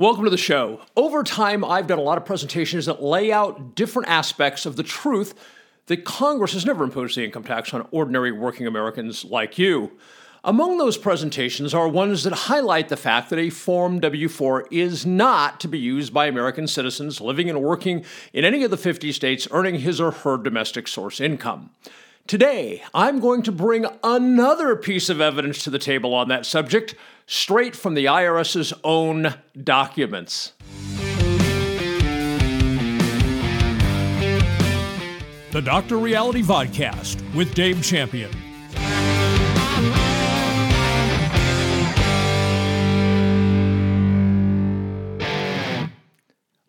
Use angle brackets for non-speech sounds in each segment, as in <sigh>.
Welcome to the show. Over time, I've done a lot of presentations that lay out different aspects of the truth that Congress has never imposed the income tax on ordinary working Americans like you. Among those presentations are ones that highlight the fact that a Form W 4 is not to be used by American citizens living and working in any of the 50 states earning his or her domestic source income. Today, I'm going to bring another piece of evidence to the table on that subject, straight from the IRS's own documents. The Dr. Reality Vodcast with Dave Champion.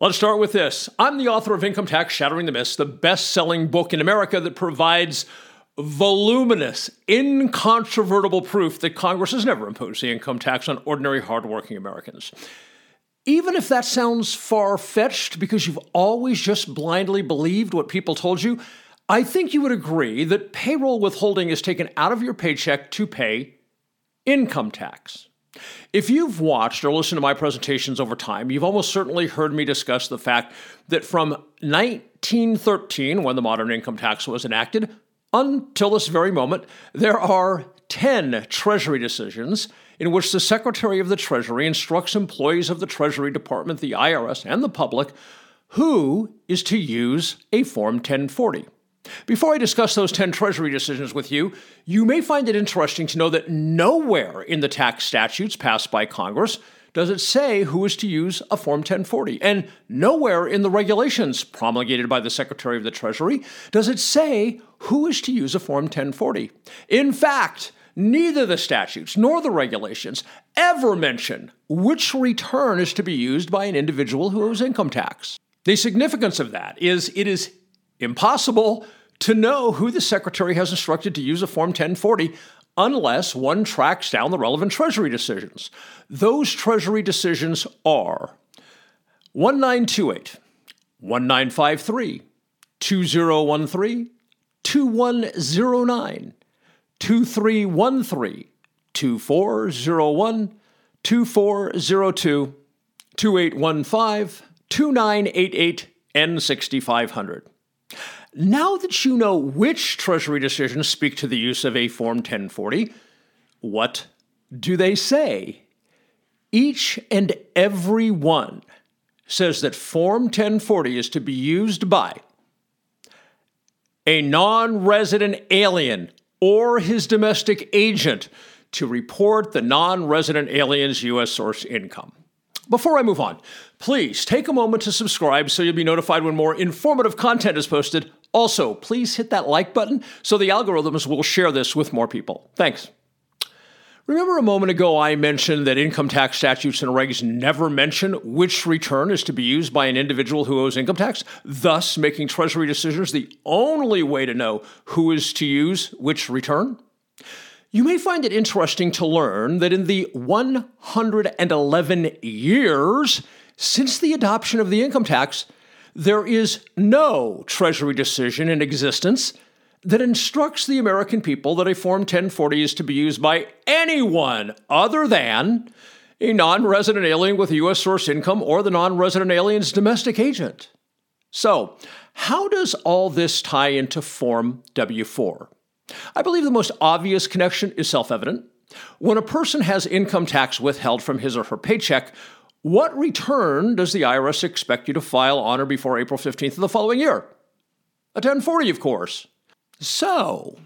Let's start with this. I'm the author of Income Tax Shattering the Myths, the best selling book in America that provides voluminous, incontrovertible proof that Congress has never imposed the income tax on ordinary, hardworking Americans. Even if that sounds far fetched because you've always just blindly believed what people told you, I think you would agree that payroll withholding is taken out of your paycheck to pay income tax. If you've watched or listened to my presentations over time, you've almost certainly heard me discuss the fact that from 1913, when the modern income tax was enacted, until this very moment, there are 10 Treasury decisions in which the Secretary of the Treasury instructs employees of the Treasury Department, the IRS, and the public who is to use a Form 1040. Before I discuss those 10 Treasury decisions with you, you may find it interesting to know that nowhere in the tax statutes passed by Congress does it say who is to use a Form 1040. And nowhere in the regulations promulgated by the Secretary of the Treasury does it say who is to use a Form 1040. In fact, neither the statutes nor the regulations ever mention which return is to be used by an individual who owes income tax. The significance of that is it is impossible to know who the Secretary has instructed to use a Form 1040 unless one tracks down the relevant Treasury decisions. Those Treasury decisions are 1928, 1953, 2013, 2109, 2313, 2401, 2402, 2815, 2988, and 6500. Now that you know which Treasury decisions speak to the use of a Form 1040, what do they say? Each and every one says that Form 1040 is to be used by a non resident alien or his domestic agent to report the non resident alien's U.S. source income. Before I move on, please take a moment to subscribe so you'll be notified when more informative content is posted also, please hit that like button so the algorithms will share this with more people. Thanks. Remember a moment ago I mentioned that income tax statutes and regs never mention which return is to be used by an individual who owes income tax, thus making Treasury decisions the only way to know who is to use which return? You may find it interesting to learn that in the 111 years since the adoption of the income tax, there is no Treasury decision in existence that instructs the American people that a Form 1040 is to be used by anyone other than a non resident alien with a U.S. source income or the non resident alien's domestic agent. So, how does all this tie into Form W 4? I believe the most obvious connection is self evident. When a person has income tax withheld from his or her paycheck, what return does the IRS expect you to file on or before April 15th of the following year? A 1040, of course. So,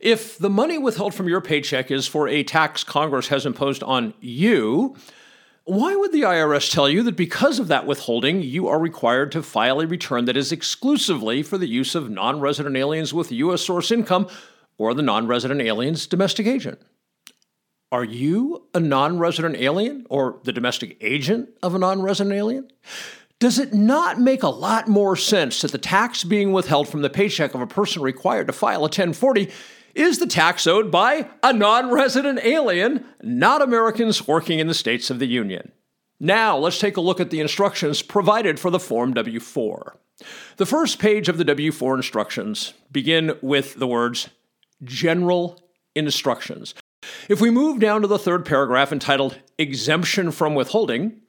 if the money withheld from your paycheck is for a tax Congress has imposed on you, why would the IRS tell you that because of that withholding, you are required to file a return that is exclusively for the use of non resident aliens with U.S. source income or the non resident alien's domestic agent? Are you a non resident alien or the domestic agent of a non resident alien? Does it not make a lot more sense that the tax being withheld from the paycheck of a person required to file a 1040 is the tax owed by a non resident alien, not Americans working in the states of the Union? Now, let's take a look at the instructions provided for the Form W 4. The first page of the W 4 instructions begin with the words General Instructions. If we move down to the third paragraph entitled Exemption from Withholding,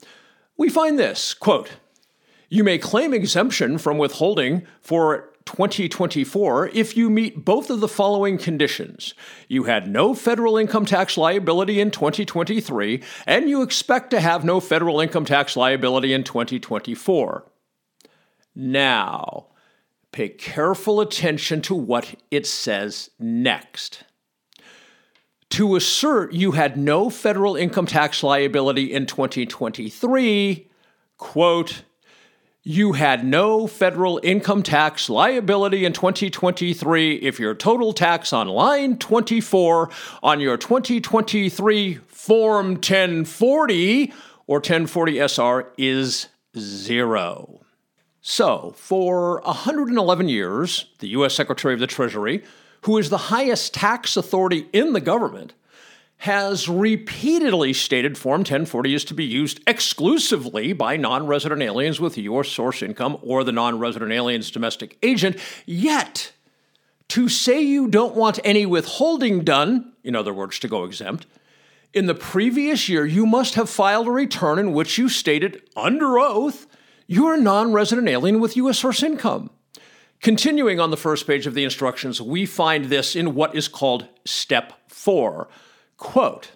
we find this quote, You may claim exemption from withholding for 2024 if you meet both of the following conditions. You had no federal income tax liability in 2023, and you expect to have no federal income tax liability in 2024. Now, pay careful attention to what it says next. To assert you had no federal income tax liability in 2023, quote, you had no federal income tax liability in 2023 if your total tax on line 24 on your 2023 Form 1040 or 1040 SR is zero. So, for 111 years, the U.S. Secretary of the Treasury, who is the highest tax authority in the government, has repeatedly stated Form 1040 is to be used exclusively by non resident aliens with your source income or the non resident alien's domestic agent. Yet, to say you don't want any withholding done, in other words, to go exempt, in the previous year you must have filed a return in which you stated under oath you're a non resident alien with U.S. source income. Continuing on the first page of the instructions, we find this in what is called Step 4 Quote,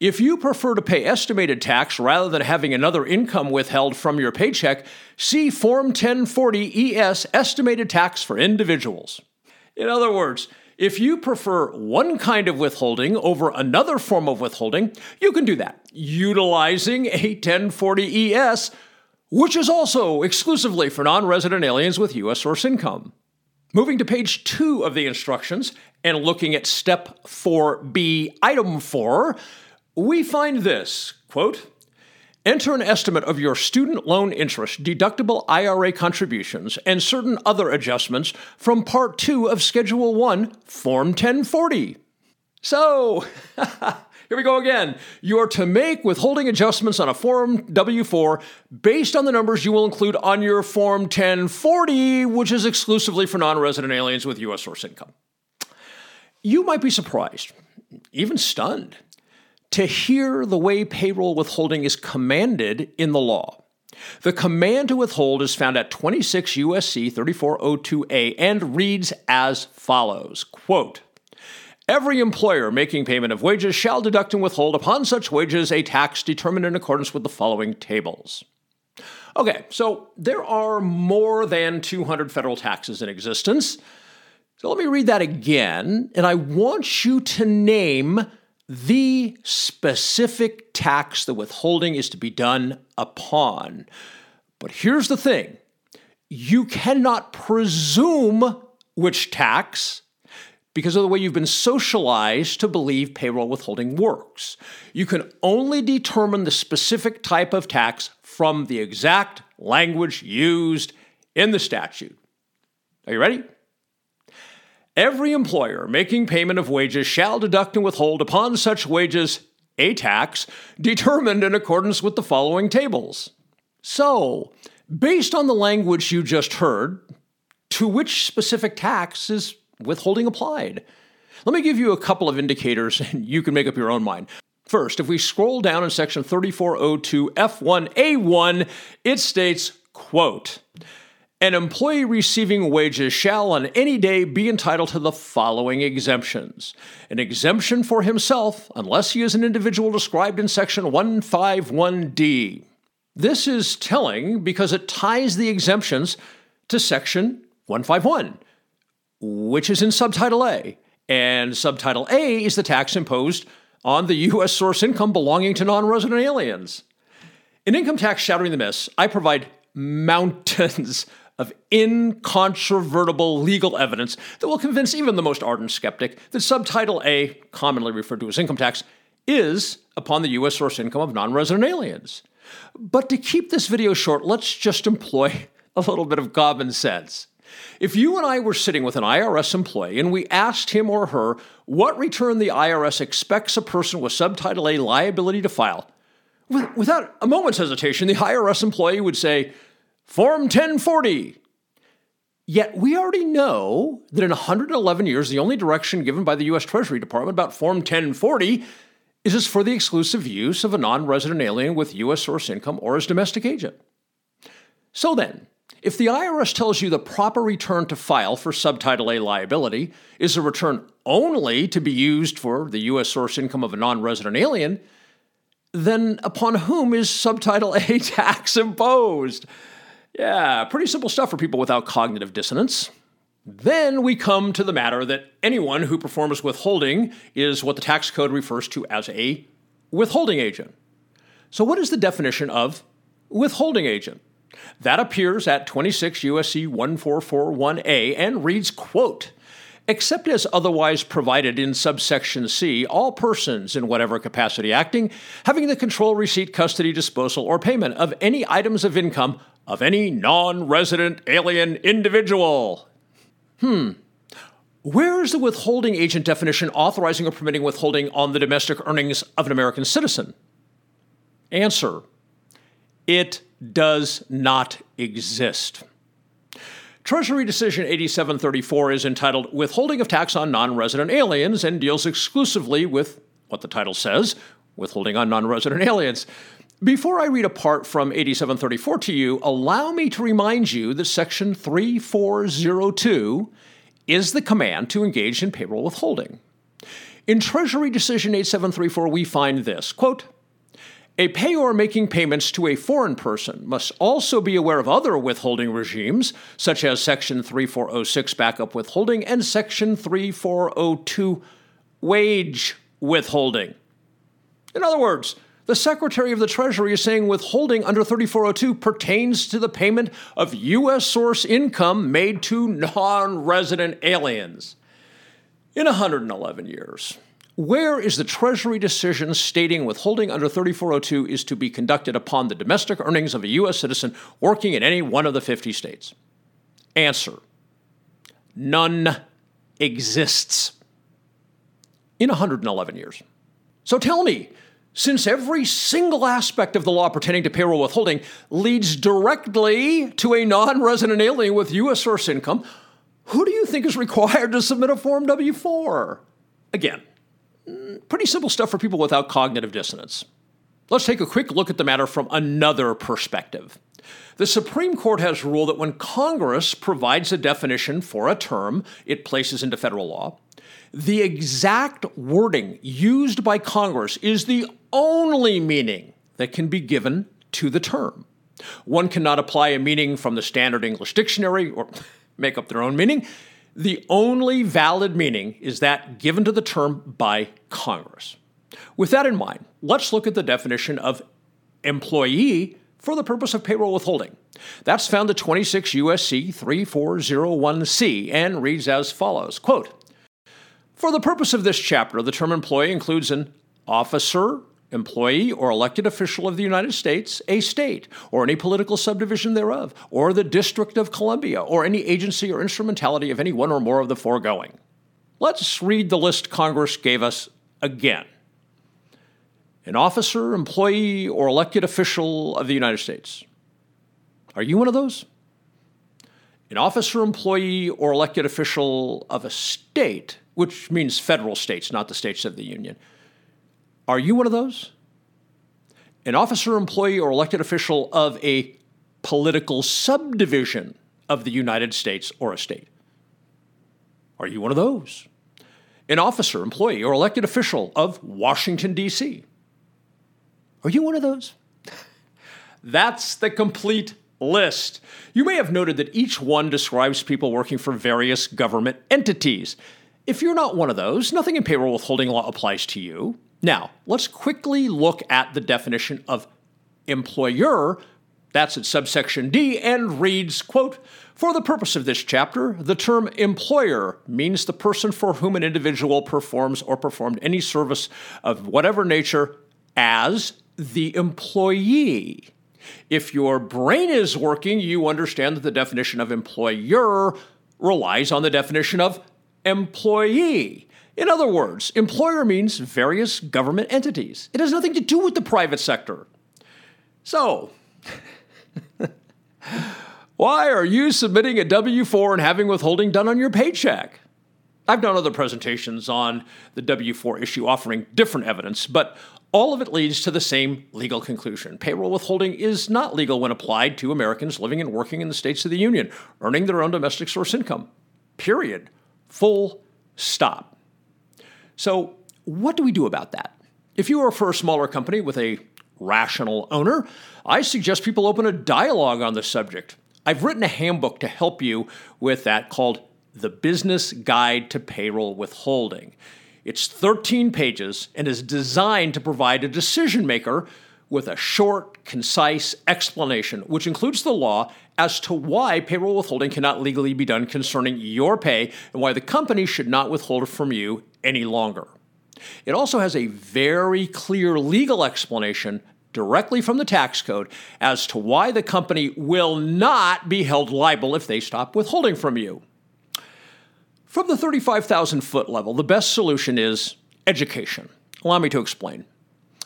if you prefer to pay estimated tax rather than having another income withheld from your paycheck, see Form 1040 ES Estimated Tax for Individuals. In other words, if you prefer one kind of withholding over another form of withholding, you can do that utilizing a 1040 ES, which is also exclusively for non resident aliens with U.S. source income. Moving to page two of the instructions and looking at step 4b, item 4, we find this quote, Enter an estimate of your student loan interest, deductible IRA contributions, and certain other adjustments from Part 2 of Schedule 1, Form 1040. So, <laughs> Here we go again. You are to make withholding adjustments on a Form W 4 based on the numbers you will include on your Form 1040, which is exclusively for non resident aliens with U.S. source income. You might be surprised, even stunned, to hear the way payroll withholding is commanded in the law. The command to withhold is found at 26 USC 3402A and reads as follows quote, Every employer making payment of wages shall deduct and withhold upon such wages a tax determined in accordance with the following tables. Okay, so there are more than 200 federal taxes in existence. So let me read that again, and I want you to name the specific tax the withholding is to be done upon. But here's the thing you cannot presume which tax because of the way you've been socialized to believe payroll withholding works. You can only determine the specific type of tax from the exact language used in the statute. Are you ready? Every employer making payment of wages shall deduct and withhold upon such wages a tax determined in accordance with the following tables. So, based on the language you just heard, to which specific tax is withholding applied. Let me give you a couple of indicators <laughs> and you can make up your own mind. First, if we scroll down in section 3402 F1A1, it states, quote, an employee receiving wages shall on any day be entitled to the following exemptions. An exemption for himself, unless he is an individual described in section 151D. This is telling because it ties the exemptions to section 151 which is in Subtitle A. And Subtitle A is the tax imposed on the U.S. source income belonging to non resident aliens. In Income Tax Shattering the Myths, I provide mountains <laughs> of incontrovertible legal evidence that will convince even the most ardent skeptic that Subtitle A, commonly referred to as income tax, is upon the U.S. source income of non resident aliens. But to keep this video short, let's just employ <laughs> a little bit of common sense. If you and I were sitting with an IRS employee and we asked him or her what return the IRS expects a person with Subtitle A liability to file, without a moment's hesitation, the IRS employee would say, Form 1040. Yet we already know that in 111 years, the only direction given by the U.S. Treasury Department about Form 1040 is this for the exclusive use of a non resident alien with U.S. source income or as domestic agent. So then, if the IRS tells you the proper return to file for Subtitle A liability is a return only to be used for the U.S. source income of a non resident alien, then upon whom is Subtitle A <laughs> tax imposed? Yeah, pretty simple stuff for people without cognitive dissonance. Then we come to the matter that anyone who performs withholding is what the tax code refers to as a withholding agent. So, what is the definition of withholding agent? That appears at 26 USC 1441A and reads, quote, Except as otherwise provided in subsection C, all persons in whatever capacity acting, having the control, receipt, custody, disposal, or payment of any items of income of any non resident alien individual. Hmm. Where is the withholding agent definition authorizing or permitting withholding on the domestic earnings of an American citizen? Answer It does not exist. Treasury Decision 8734 is entitled Withholding of Tax on Non Resident Aliens and deals exclusively with what the title says withholding on non resident aliens. Before I read a part from 8734 to you, allow me to remind you that Section 3402 is the command to engage in payroll withholding. In Treasury Decision 8734, we find this quote, a payor making payments to a foreign person must also be aware of other withholding regimes, such as Section 3406 backup withholding and Section 3402 wage withholding. In other words, the Secretary of the Treasury is saying withholding under 3402 pertains to the payment of U.S. source income made to non resident aliens. In 111 years, where is the Treasury decision stating withholding under 3402 is to be conducted upon the domestic earnings of a U.S. citizen working in any one of the 50 states? Answer None exists in 111 years. So tell me, since every single aspect of the law pertaining to payroll withholding leads directly to a non resident alien with U.S. source income, who do you think is required to submit a Form W 4? Again, pretty simple stuff for people without cognitive dissonance. Let's take a quick look at the matter from another perspective. The Supreme Court has ruled that when Congress provides a definition for a term it places into federal law, the exact wording used by Congress is the only meaning that can be given to the term. One cannot apply a meaning from the standard English dictionary or <laughs> make up their own meaning. The only valid meaning is that given to the term by Congress. With that in mind, let's look at the definition of employee for the purpose of payroll withholding. That's found at 26 USC 3401C and reads as follows quote, For the purpose of this chapter, the term employee includes an officer, employee or elected official of the United States, a state, or any political subdivision thereof, or the District of Columbia, or any agency or instrumentality of any one or more of the foregoing. Let's read the list Congress gave us again. An officer, employee, or elected official of the United States. Are you one of those? An officer, employee, or elected official of a state, which means federal states, not the states of the Union. Are you one of those? An officer, employee, or elected official of a political subdivision of the United States or a state? Are you one of those? An officer, employee, or elected official of Washington, D.C. Are you one of those? <laughs> That's the complete list. You may have noted that each one describes people working for various government entities. If you're not one of those, nothing in payroll withholding law applies to you. Now, let's quickly look at the definition of employer. That's at subsection D and reads, quote, for the purpose of this chapter, the term employer means the person for whom an individual performs or performed any service of whatever nature as the employee. If your brain is working, you understand that the definition of employer relies on the definition of employee. In other words, employer means various government entities. It has nothing to do with the private sector. So, <laughs> why are you submitting a W 4 and having withholding done on your paycheck? I've done other presentations on the W 4 issue offering different evidence, but all of it leads to the same legal conclusion. Payroll withholding is not legal when applied to Americans living and working in the states of the Union, earning their own domestic source income. Period. Full stop. So, what do we do about that? If you are for a smaller company with a rational owner, I suggest people open a dialogue on the subject. I've written a handbook to help you with that called The Business Guide to Payroll Withholding. It's 13 pages and is designed to provide a decision maker with a short, concise explanation, which includes the law as to why payroll withholding cannot legally be done concerning your pay and why the company should not withhold it from you any longer. It also has a very clear legal explanation directly from the tax code as to why the company will not be held liable if they stop withholding from you. From the 35,000 foot level, the best solution is education. Allow me to explain.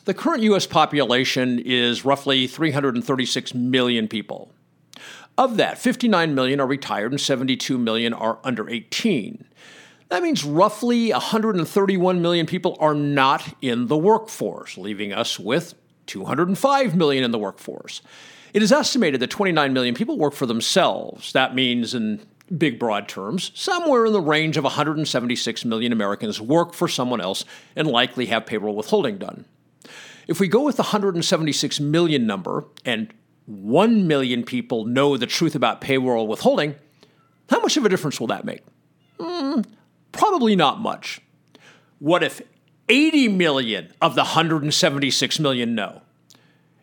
The current U.S. population is roughly 336 million people. Of that, 59 million are retired and 72 million are under 18. That means roughly 131 million people are not in the workforce, leaving us with 205 million in the workforce. It is estimated that 29 million people work for themselves. That means, in big broad terms, somewhere in the range of 176 million Americans work for someone else and likely have payroll withholding done. If we go with the 176 million number and 1 million people know the truth about payroll withholding, how much of a difference will that make? Mm, probably not much. What if 80 million of the 176 million know.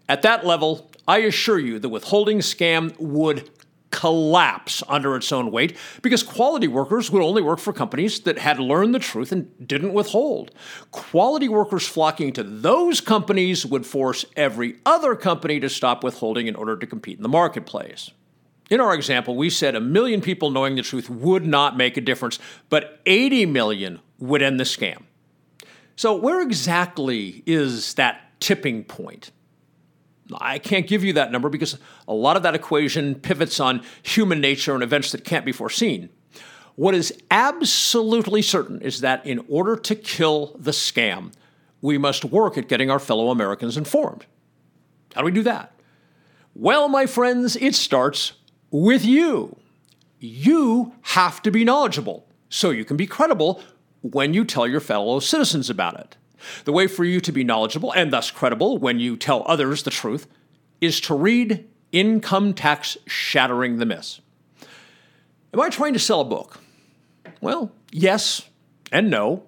At that level, I assure you the withholding scam would collapse under its own weight because quality workers would only work for companies that had learned the truth and didn't withhold. Quality workers flocking to those companies would force every other company to stop withholding in order to compete in the marketplace. In our example, we said a million people knowing the truth would not make a difference, but 80 million would end the scam. So, where exactly is that tipping point? I can't give you that number because a lot of that equation pivots on human nature and events that can't be foreseen. What is absolutely certain is that in order to kill the scam, we must work at getting our fellow Americans informed. How do we do that? Well, my friends, it starts with you. You have to be knowledgeable so you can be credible when you tell your fellow citizens about it. The way for you to be knowledgeable and thus credible when you tell others the truth is to read Income Tax Shattering the Myths. Am I trying to sell a book? Well, yes and no.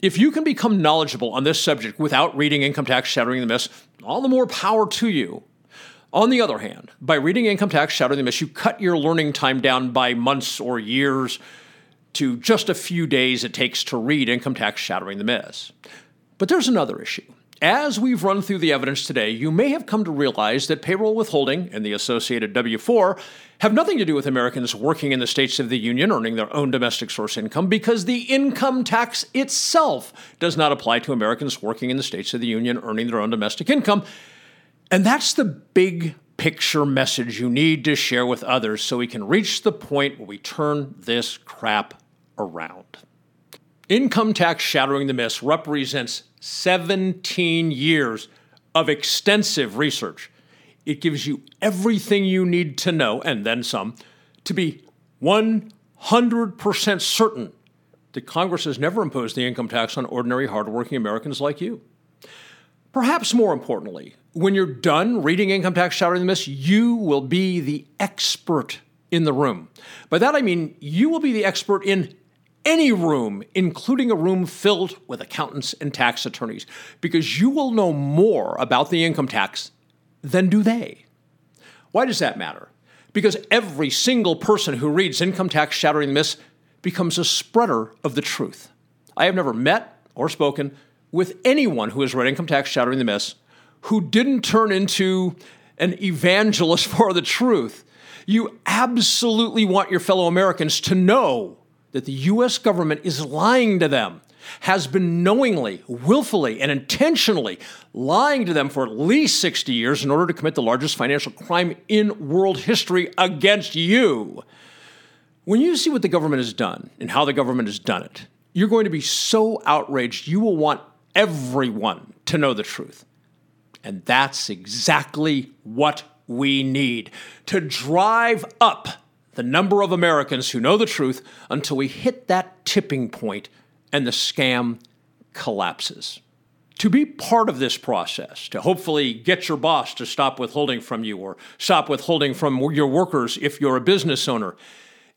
If you can become knowledgeable on this subject without reading Income Tax Shattering the Myths, all the more power to you. On the other hand, by reading Income Tax Shattering the Myths, you cut your learning time down by months or years to just a few days it takes to read Income Tax Shattering the Myths. But there's another issue. As we've run through the evidence today, you may have come to realize that payroll withholding and the associated W 4 have nothing to do with Americans working in the states of the Union earning their own domestic source income because the income tax itself does not apply to Americans working in the states of the Union earning their own domestic income. And that's the big picture message you need to share with others so we can reach the point where we turn this crap around. Income tax shattering the myths represents 17 years of extensive research. It gives you everything you need to know, and then some, to be 100% certain that Congress has never imposed the income tax on ordinary, hardworking Americans like you. Perhaps more importantly, when you're done reading Income Tax Shattering the Myths, you will be the expert in the room. By that I mean you will be the expert in any room, including a room filled with accountants and tax attorneys, because you will know more about the income tax than do they. Why does that matter? Because every single person who reads Income Tax Shattering the Myths becomes a spreader of the truth. I have never met or spoken with anyone who has read Income Tax Shattering the Myths who didn't turn into an evangelist <laughs> for the truth. You absolutely want your fellow Americans to know that the US government is lying to them, has been knowingly, willfully, and intentionally lying to them for at least 60 years in order to commit the largest financial crime in world history against you. When you see what the government has done and how the government has done it, You're going to be so outraged, you will want everyone to know the truth. And that's exactly what we need to drive up the number of Americans who know the truth until we hit that tipping point and the scam collapses. To be part of this process, to hopefully get your boss to stop withholding from you or stop withholding from your workers if you're a business owner,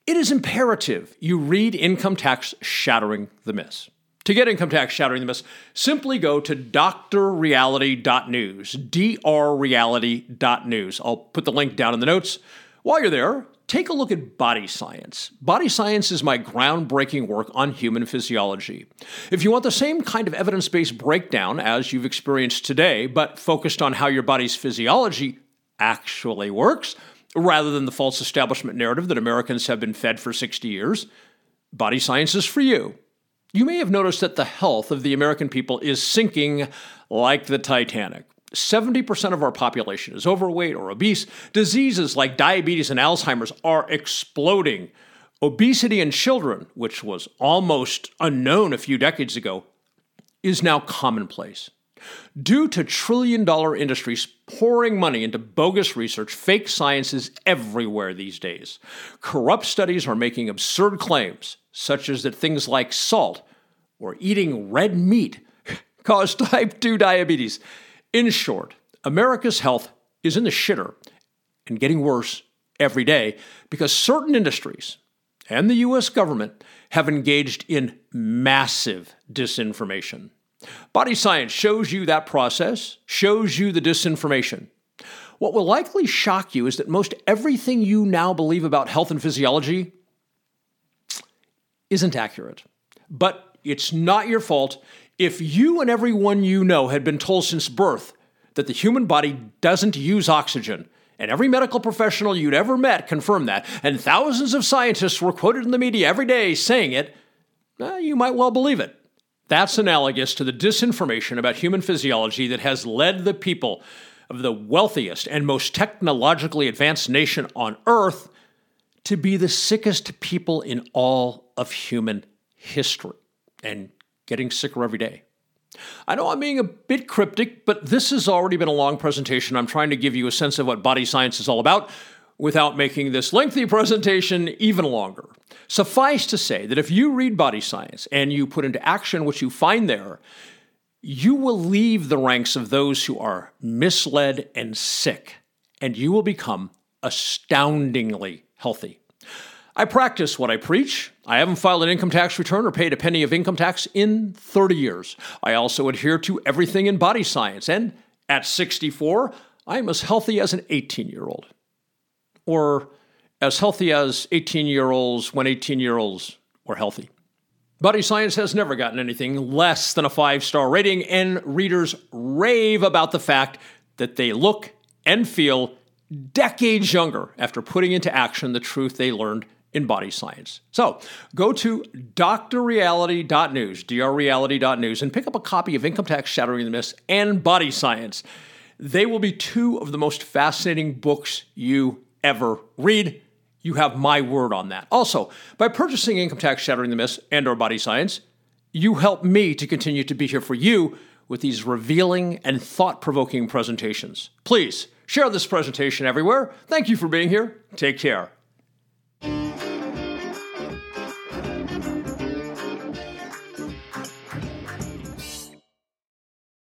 it is imperative you read Income Tax Shattering the Myths. To get Income Tax Shattering the Myths, simply go to drreality.news, drreality.news. I'll put the link down in the notes. While you're there, take a look at Body Science. Body Science is my groundbreaking work on human physiology. If you want the same kind of evidence based breakdown as you've experienced today, but focused on how your body's physiology actually works, rather than the false establishment narrative that Americans have been fed for 60 years, Body Science is for you. You may have noticed that the health of the American people is sinking like the Titanic. 70% of our population is overweight or obese. Diseases like diabetes and Alzheimer's are exploding. Obesity in children, which was almost unknown a few decades ago, is now commonplace. Due to trillion dollar industries pouring money into bogus research, fake science is everywhere these days. Corrupt studies are making absurd claims, such as that things like salt or eating red meat <laughs> cause type 2 diabetes. In short, America's health is in the shitter and getting worse every day because certain industries and the US government have engaged in massive disinformation. Body science shows you that process, shows you the disinformation. What will likely shock you is that most everything you now believe about health and physiology isn't accurate. But it's not your fault if you and everyone you know had been told since birth that the human body doesn't use oxygen, and every medical professional you'd ever met confirmed that, and thousands of scientists were quoted in the media every day saying it, uh, you might well believe it. That's analogous to the disinformation about human physiology that has led the people of the wealthiest and most technologically advanced nation on earth to be the sickest people in all of human history and getting sicker every day. I know I'm being a bit cryptic, but this has already been a long presentation. I'm trying to give you a sense of what body science is all about without making this lengthy presentation even longer. Suffice to say that if you read body science and you put into action what you find there, you will leave the ranks of those who are misled and sick, and you will become astoundingly healthy. I practice what I preach. I haven't filed an income tax return or paid a penny of income tax in 30 years. I also adhere to everything in body science, and at 64, I am as healthy as an 18 year old. Or as healthy as 18 year olds when 18 year olds were healthy. Body Science has never gotten anything less than a five star rating, and readers rave about the fact that they look and feel decades younger after putting into action the truth they learned in body science. So go to drreality.news, drreality.news, and pick up a copy of Income Tax Shattering the Myths and Body Science. They will be two of the most fascinating books you ever read. You have my word on that. Also, by purchasing Income Tax Shattering the Myths and or Body Science, you help me to continue to be here for you with these revealing and thought-provoking presentations. Please share this presentation everywhere. Thank you for being here. Take care.